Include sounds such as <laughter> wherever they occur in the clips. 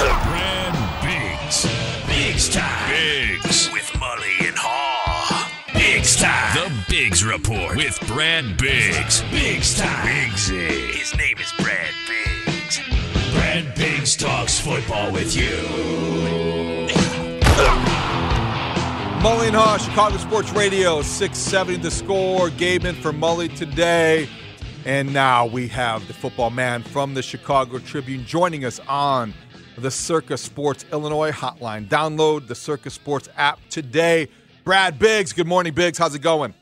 Brad Biggs. Biggs time. Biggs. With Mully and Haugh. Biggs time. The Biggs Report with Brad Biggs. Biggs time. Biggsy. His name is Brad Biggs. Brad Biggs talks football with you. Mully and Haugh, Chicago Sports Radio, 670 the score. Gaben for Mully today. And now we have the football man from the Chicago Tribune joining us on the Circa Sports Illinois hotline. Download the Circa Sports app today. Brad Biggs, good morning, Biggs. How's it going?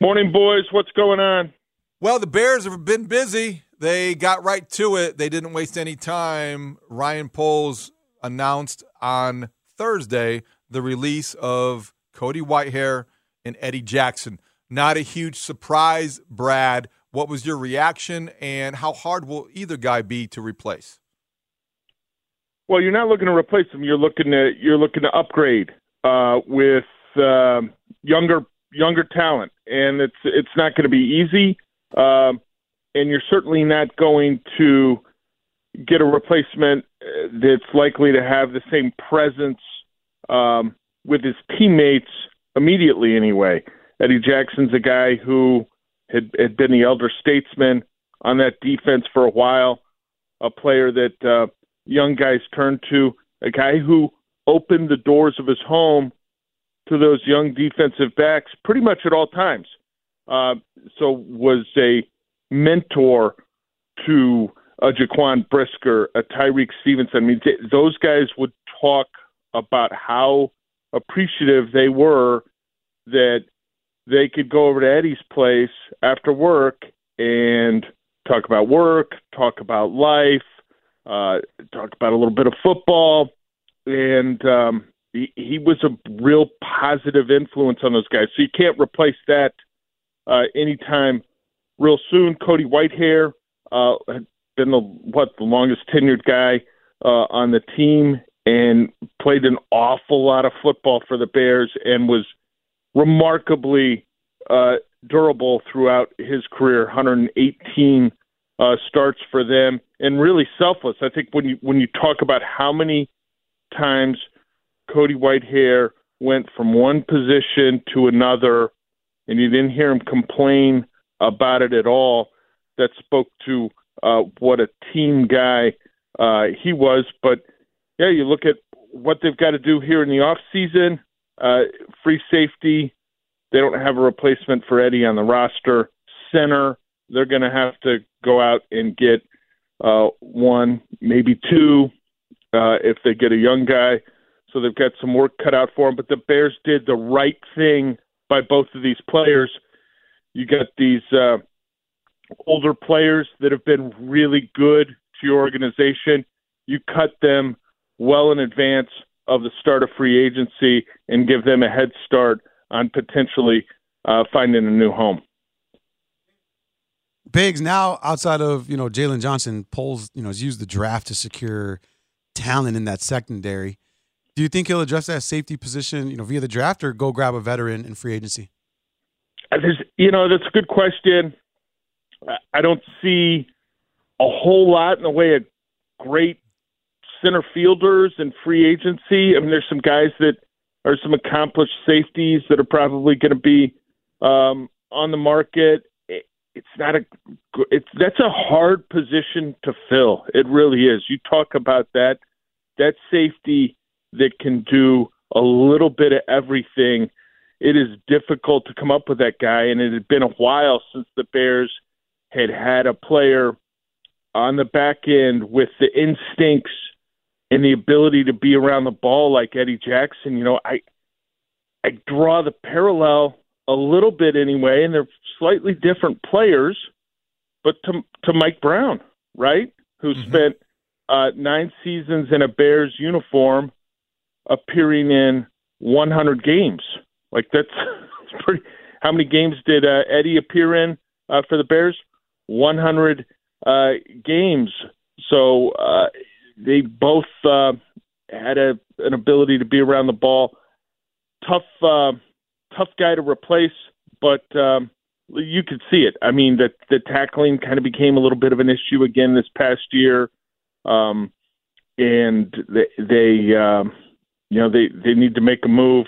Morning, boys. What's going on? Well, the Bears have been busy. They got right to it. They didn't waste any time. Ryan Poles announced on Thursday the release of Cody Whitehair and Eddie Jackson. Not a huge surprise, Brad. What was your reaction, and how hard will either guy be to replace? Well, you're not looking to replace them. You're looking to you're looking to upgrade uh, with uh, younger younger talent, and it's it's not going to be easy. Um, and you're certainly not going to get a replacement uh, that's likely to have the same presence um, with his teammates immediately. Anyway, Eddie Jackson's a guy who had had been the elder statesman on that defense for a while, a player that uh, young guys turn to, a guy who opened the doors of his home to those young defensive backs pretty much at all times. Uh, so was a mentor to a Jaquan Brisker, a Tyrique Stevenson. I mean, th- those guys would talk about how appreciative they were that they could go over to Eddie's place after work and talk about work, talk about life, uh, talk about a little bit of football, and um, he, he was a real positive influence on those guys. So you can't replace that uh, anytime real soon. Cody Whitehair uh, had been the what the longest tenured guy uh, on the team and played an awful lot of football for the Bears and was remarkably uh, durable throughout his career. 118 uh, starts for them, and really selfless. I think when you when you talk about how many times Cody Whitehair went from one position to another, and you didn't hear him complain about it at all. That spoke to uh, what a team guy uh, he was. But yeah, you look at what they've got to do here in the off season. Uh, free safety, they don't have a replacement for Eddie on the roster. Center, they're going to have to go out and get uh, one, maybe two, uh, if they get a young guy. So they've got some work cut out for them. But the Bears did the right thing by both of these players. You got these uh, older players that have been really good to your organization. You cut them well in advance of the start of free agency and give them a head start on potentially uh, finding a new home. Biggs now outside of you know Jaylon Johnson, Poles you know has used the draft to secure talent in that secondary. Do you think he'll address that safety position you know via the draft or go grab a veteran in free agency? Uh, there's, you know, that's a good question. I don't see a whole lot in the way of great center fielders and free agency. I mean, there's some guys that are some accomplished safeties that are probably going to be um, on the market. It's not a it's that's a hard position to fill. It really is. You talk about that that safety that can do a little bit of everything. It is difficult to come up with that guy, and it had been a while since the Bears had had a player on the back end with the instincts and the ability to be around the ball like Eddie Jackson. You know, I I draw the parallel a little bit anyway, and they're slightly different players, but to to Mike Brown, right? Who mm-hmm. spent uh, nine seasons in a Bears uniform, appearing in 100 games. Like that's, <laughs> that's pretty. How many games did uh, Eddie appear in uh, for the Bears? 100 uh, games. So uh, they both uh, had a, an ability to be around the ball. Tough, uh, tough guy to replace, but um, you could see it. I mean, the the tackling kind of became a little bit of an issue again this past year, um, and they, they um, you know, they they need to make a move.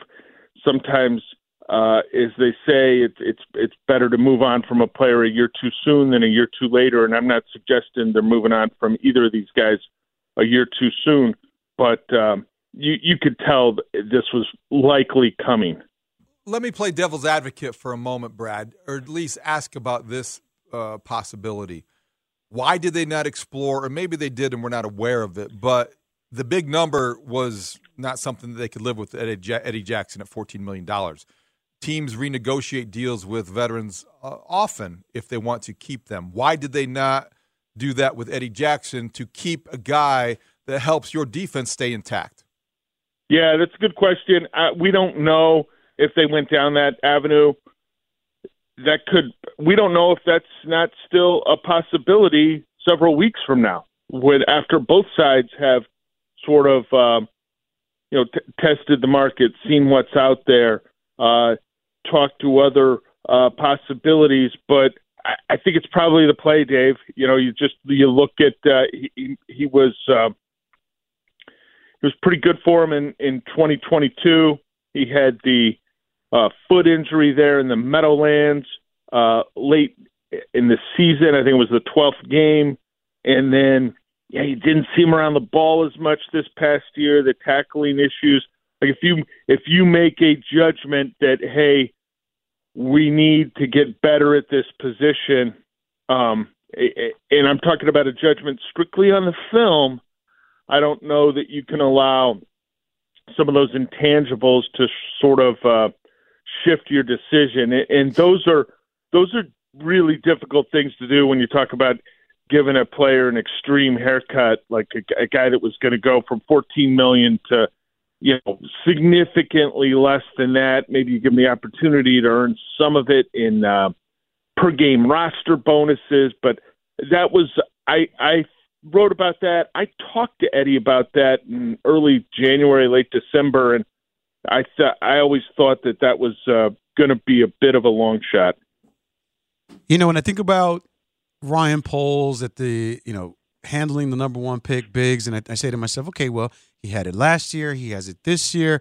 Sometimes, uh, as they say, it's it's it's better to move on from a player a year too soon than a year too later. And I'm not suggesting they're moving on from either of these guys a year too soon, but um, you you could tell this was likely coming. Let me play devil's advocate for a moment, Brad, or at least ask about this uh, possibility. Why did they not explore, or maybe they did and we're not aware of it, but the big number was not something that they could live with Eddie Jackson at $14 million. Teams renegotiate deals with veterans uh, often if they want to keep them. Why did they not do that with Eddie Jackson to keep a guy that helps your defense stay intact? Yeah, that's a good question. We don't know if they went down that avenue. That could we don't know if that's not still a possibility several weeks from now, when after both sides have sort of um, you know t- tested the market, seen what's out there, uh, talked to other uh, possibilities. But I, I think it's probably the play, Dave. You know, you just you look at uh, he, he was uh, he was pretty good for him in in 2022. He had the uh, foot injury there in the Meadowlands uh, late in the season. I think it was the 12th game. And then, yeah, you didn't see him around the ball as much this past year. The tackling issues. Like if you if you make a judgment that hey, we need to get better at this position, um, and I'm talking about a judgment strictly on the film. I don't know that you can allow some of those intangibles to sort of uh, shift your decision. And those are those are really difficult things to do when you talk about giving a player an extreme haircut, like a, a guy that was going to go from 14 million to you know significantly less than that. Maybe you give him the opportunity to earn some of it in uh, per game roster bonuses, but that was I I wrote about that. I talked to Eddie about that in early January, late December, and I th- I always thought that that was uh, going to be a bit of a long shot. You know, when I think about Ryan Poles at the you know handling the number one pick, Biggs, and I, I say to myself, okay, well, he had it last year, he has it this year,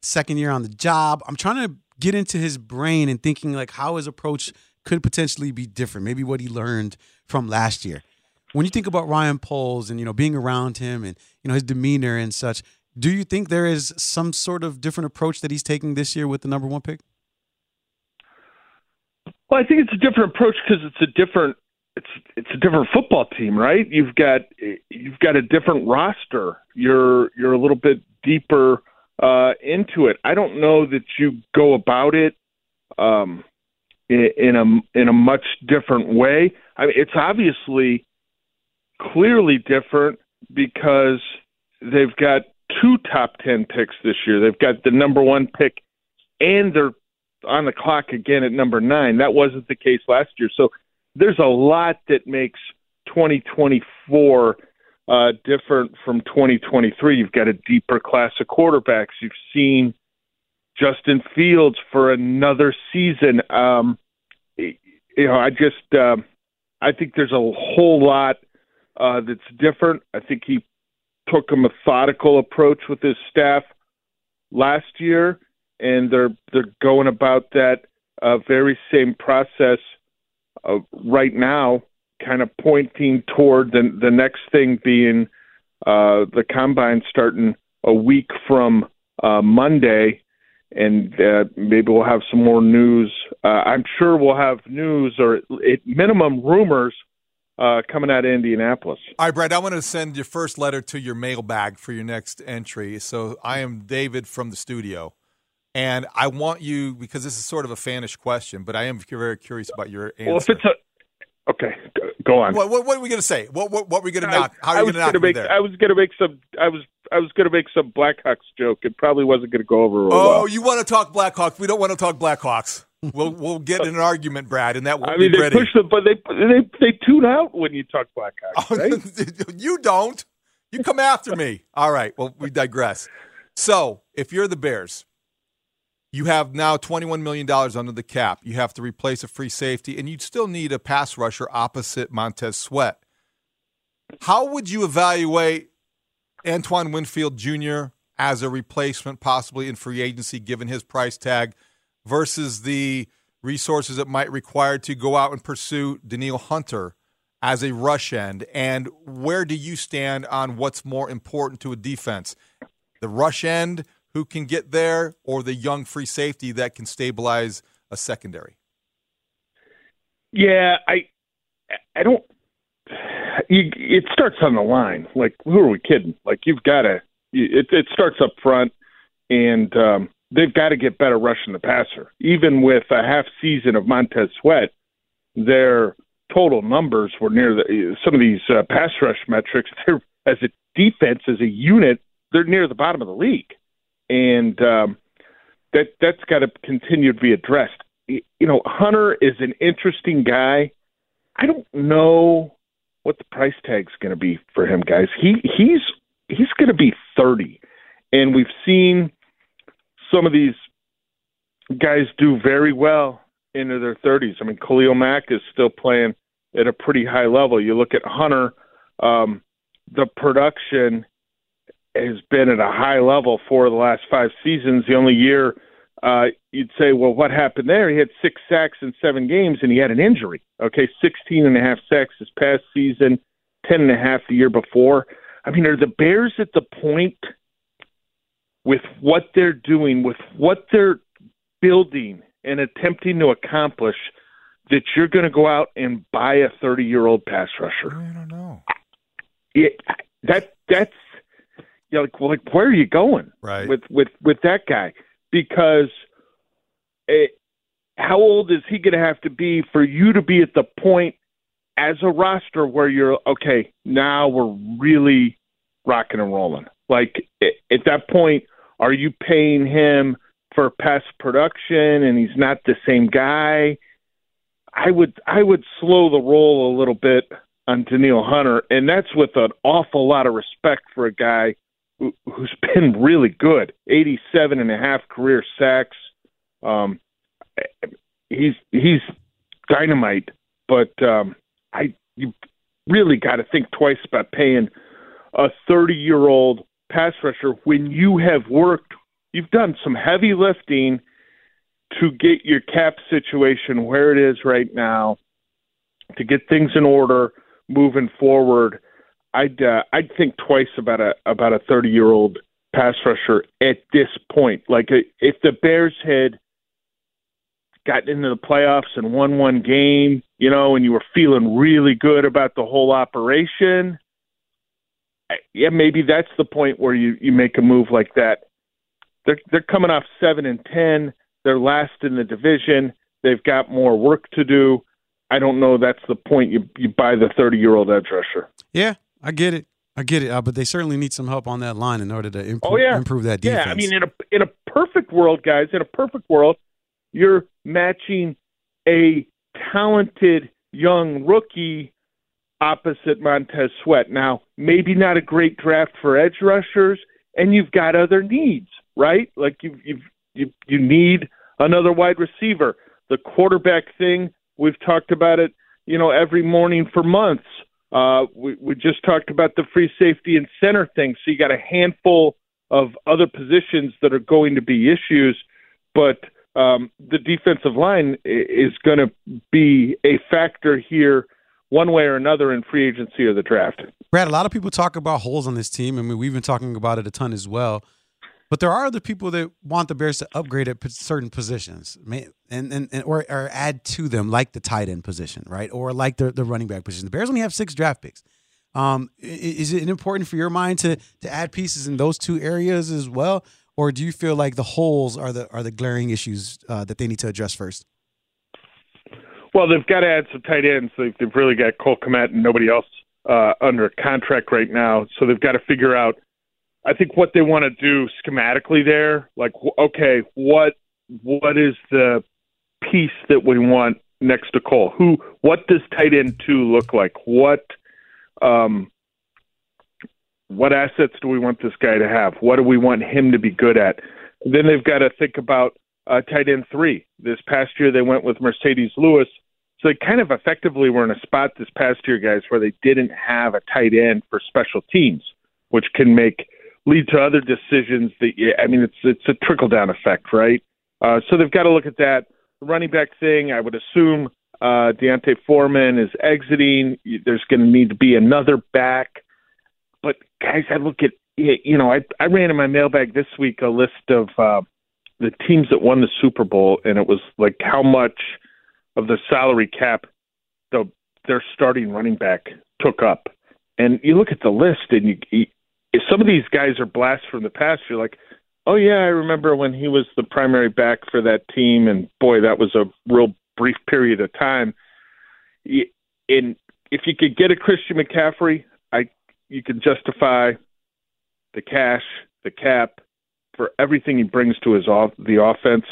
second year on the job. I'm trying to get into his brain and thinking like how his approach could potentially be different. Maybe what he learned from last year. When you think about Ryan Poles and you know being around him and you know his demeanor and such, do you think there is some sort of different approach that he's taking this year with the number one pick? Well, I think it's a different approach because it's a different it's it's a different football team, right? You've got you've got a different roster. You're you're a little bit deeper uh, into it. I don't know that you go about it um, in, in a in a much different way. I mean, it's obviously clearly different because they've got two top 10 picks this year. They've got the number one pick and they're on the clock again at number nine. That wasn't the case last year. So there's a lot that makes 2024 uh, different from 2023. You've got a deeper class of quarterbacks. You've seen Justin Fields for another season. Um, you know, I just uh, I think there's a whole lot uh, that's different. I think he took a methodical approach with his staff last year, and they're they're going about that uh, very same process uh, right now, kind of pointing toward the the next thing being uh, the combine starting a week from uh, Monday, and uh, maybe we'll have some more news. Uh, I'm sure we'll have news or at minimum rumors uh, coming out of Indianapolis. All right, Brad, I want to send your first letter to your mailbag for your next entry. So I am David from the studio. And I want you, because this is sort of a fanish question, but I am very curious about your answer. Well, if it's a, okay, Go on. What, what, what are we going to say? What, what, what are we going to knock? How are you going to knock make, there? I was going to make some. I was. I was going to make some Blackhawks joke. It probably wasn't going to go over Oh, well. you want to talk Blackhawks? We don't want to talk Blackhawks. We'll we'll get in an argument, Brad, and that will I mean, be they ready. push them, but they they they tune out when you talk Blackhawks, Oh, right? <laughs> you don't. You come after me. All right. Well, we digress. So, if you're the Bears, you have now $21 million under the cap. You have to replace a free safety, and you'd still need a pass rusher opposite Montez Sweat. How would you evaluate Antoine Winfield Jr. as a replacement, possibly in free agency, given his price tag, versus the resources it might require to go out and pursue Danielle Hunter as a rush end? And where do you stand on what's more important to a defense? The rush end who can get there, or the young free safety that can stabilize a secondary? Yeah, I I don't. You, it starts on the line. Like, who are we kidding? Like, you've got to. It, it starts up front, and um, they've got to get better rushing the passer. Even with a half season of Montez Sweat, their total numbers were near the some of these uh, pass rush metrics. <laughs> They're as a defense, as a unit, they're near the bottom of the league, and um, that that's got to continue to be addressed. You know, Hunter is an interesting guy. I don't know what the price tag's going to be for him, guys. He he's he's going to be 30, and we've seen some of these guys do very well into their 30s. I mean, Khalil Mack is still playing at a pretty high level. You look at Hunter, um, the production has been at a high level for the last five seasons. The only year uh, you'd say, well, what happened there? He had six sacks in seven games, and he had an injury. Okay, 16 and a half sacks this past season, 10 and a half the year before. I mean, are the Bears at the point with what they're doing, with what they're building and attempting to accomplish, that you're going to go out and buy a 30 year old pass rusher? I don't know. It, that that's you know, like, well, like where are you going? Right. with with with that guy because it, how old is he going to have to be for you to be at the point as a roster where you're okay now we're really rocking and rolling like at, at that point are you paying him for past production and he's not the same guy? I would i would slow the roll a little bit on Danielle Hunter and that's with an awful lot of respect for a guy who, who's <laughs> been really good. 87 and a half career sacks. Um he's he's dynamite but um i you really got to think twice about paying a 30 year old pass rusher when you have worked you've done some heavy lifting to get your cap situation where it is right now to get things in order moving forward I'd uh, I'd think twice about a about a 30 year old pass rusher at this point. Like if the Bears had gotten into the playoffs and won one game, you know, and you were feeling really good about the whole operation, yeah, maybe that's the point where you you make a move like that. They're they're coming off seven and ten. They're last in the division. They've got more work to do. I don't know. That's the point. You you buy the 30 year old edge rusher. Yeah, I get it. I get it. Uh, but they certainly need some help on that line in order to improve, Oh, yeah. improve that defense. Yeah, I mean, in a in a perfect world, guys, in a perfect world, you're matching a talented young rookie opposite Montez Sweat. Now, maybe not a great draft for edge rushers, and you've got other needs, right? Like you you you you need another wide receiver. The quarterback thing, we've talked about it, you know, every morning for months. Uh, we, we just talked about the free safety and center thing. So you got a handful of other positions that are going to be issues, but um, the defensive line is going to be a factor here, one way or another, in free agency or the draft. Brad, a lot of people talk about holes on this team. I mean, we've been talking about it a ton as well. But there are other people that want the Bears to upgrade at certain positions, and, and, and or, or add to them, like the tight end position, right, or like the, the running back position. The Bears only have six draft picks. Um, is it important for your mind to to add pieces in those two areas as well, or do you feel like the holes are the are the glaring issues uh, that they need to address first? Well, they've got to add some tight ends. They've, they've really got Cole Kmet and nobody else uh, under contract right now. So they've got to figure out. I think what they want to do schematically there, like okay, what what is the piece that we want next to Cole? Who? What does tight end two look like? What? Um, what assets do we want this guy to have? What do we want him to be good at? Then they've got to think about uh, tight end three. This past year they went with Marcedes Lewis. So they kind of effectively were in a spot this past year, guys, where they didn't have a tight end for special teams, which can make lead to other decisions that I mean it's it's a trickle down effect, right? Uh, so they've got to look at that. The running back thing, I would assume uh, D'Onta Foreman is exiting. There's going to need to be another back. But guys, I look at you know I I ran in my mailbag this week a list of uh, the teams that won the Super Bowl, and it was like how much of the salary cap the their starting running back took up. And you look at the list, and you, you some of these guys are blasts from the past, you're like, oh yeah, I remember when he was the primary back for that team, and boy, that was a real brief period of time. And if you could get a Christian McCaffrey, I you could justify the cash, the cap for everything he brings to his off the offense.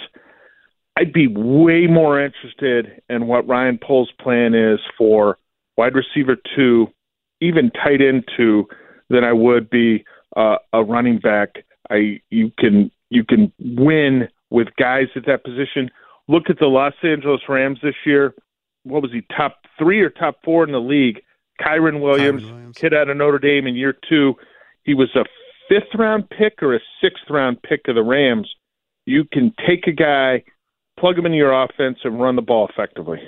I'd be way more interested in what Ryan Poles' plan is for wide receiver two, even tight end two, than I would be uh, a running back. I you can you can win with guys at that position. Look at the Los Angeles Rams this year. What was he top three or top four in the league? Kyron Williams, Kyren Williams. kid out of Notre Dame in year two. He was a fifth round pick or a sixth round pick of the Rams. You can take a guy plug him into your offense and run the ball effectively.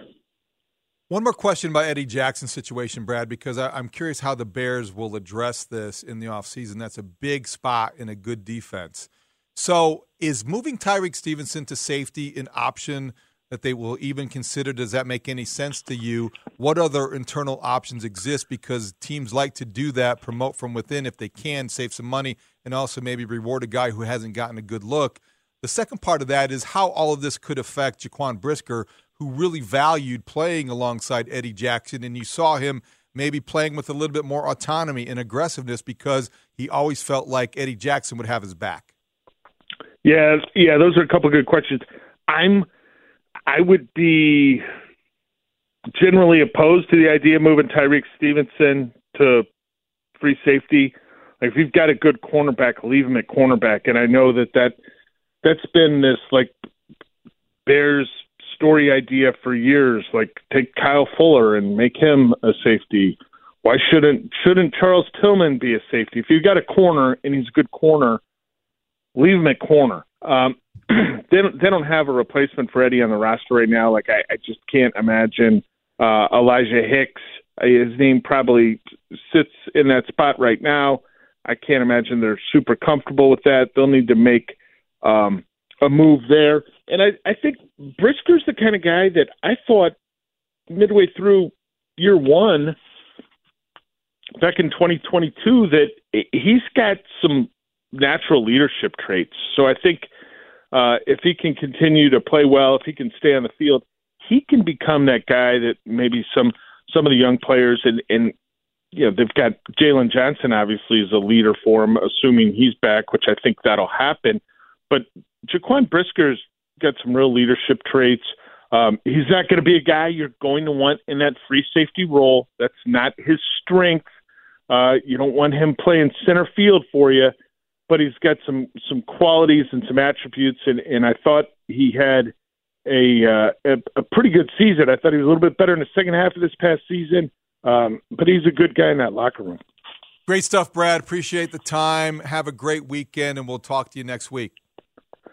One more question about Eddie Jackson's situation, Brad, because I, am curious how the Bears will address this in the offseason. That's a big spot in a good defense. So, is moving Tyrique Stevenson to safety an option that they will even consider? Does that make any sense to you? What other internal options exist? Because teams like to do that, promote from within if they can, save some money, and also maybe reward a guy who hasn't gotten a good look. The second part of that is how all of this could affect Jaquan Brisker, who really valued playing alongside Eddie Jackson, and you saw him maybe playing with a little bit more autonomy and aggressiveness because he always felt like Eddie Jackson would have his back. Yeah, yeah, those are a couple of good questions. I'm I would be generally opposed to the idea of moving Tyrique Stevenson to free safety. Like if you've got a good cornerback, leave him at cornerback. And I know that that that's been this like Bears story idea for years. Like take Kyle Fuller and make him a safety. Why shouldn't shouldn't Charles Tillman be a safety? If you've got a corner and he's a good corner, leave him at corner. Um, <clears throat> they don't they don't have a replacement for Eddie on the roster right now. Like I, I just can't imagine uh, Elijah Hicks. His name probably sits in that spot right now. I can't imagine they're super comfortable with that. They'll need to make um, a move there. And I, I think Brisker's the kind of guy that I thought midway through year one, back in 2022, that he's got some natural leadership traits. So I think uh, if he can continue to play well, if he can stay on the field, he can become that guy that maybe some some of the young players and and you know they've got Jaylon Johnson obviously is a leader for him, assuming he's back, which I think that'll happen. But Jaquan Brisker's got some real leadership traits. Um, he's not going to be a guy you're going to want in that free safety role. That's not his strength. Uh, you don't want him playing center field for you, but he's got some some qualities and some attributes, and, and I thought he had a, uh, a a pretty good season. I thought he was a little bit better in the second half of this past season, um, but he's a good guy in that locker room. Great stuff, Brad. Appreciate the time. Have a great weekend, and we'll talk to you next week.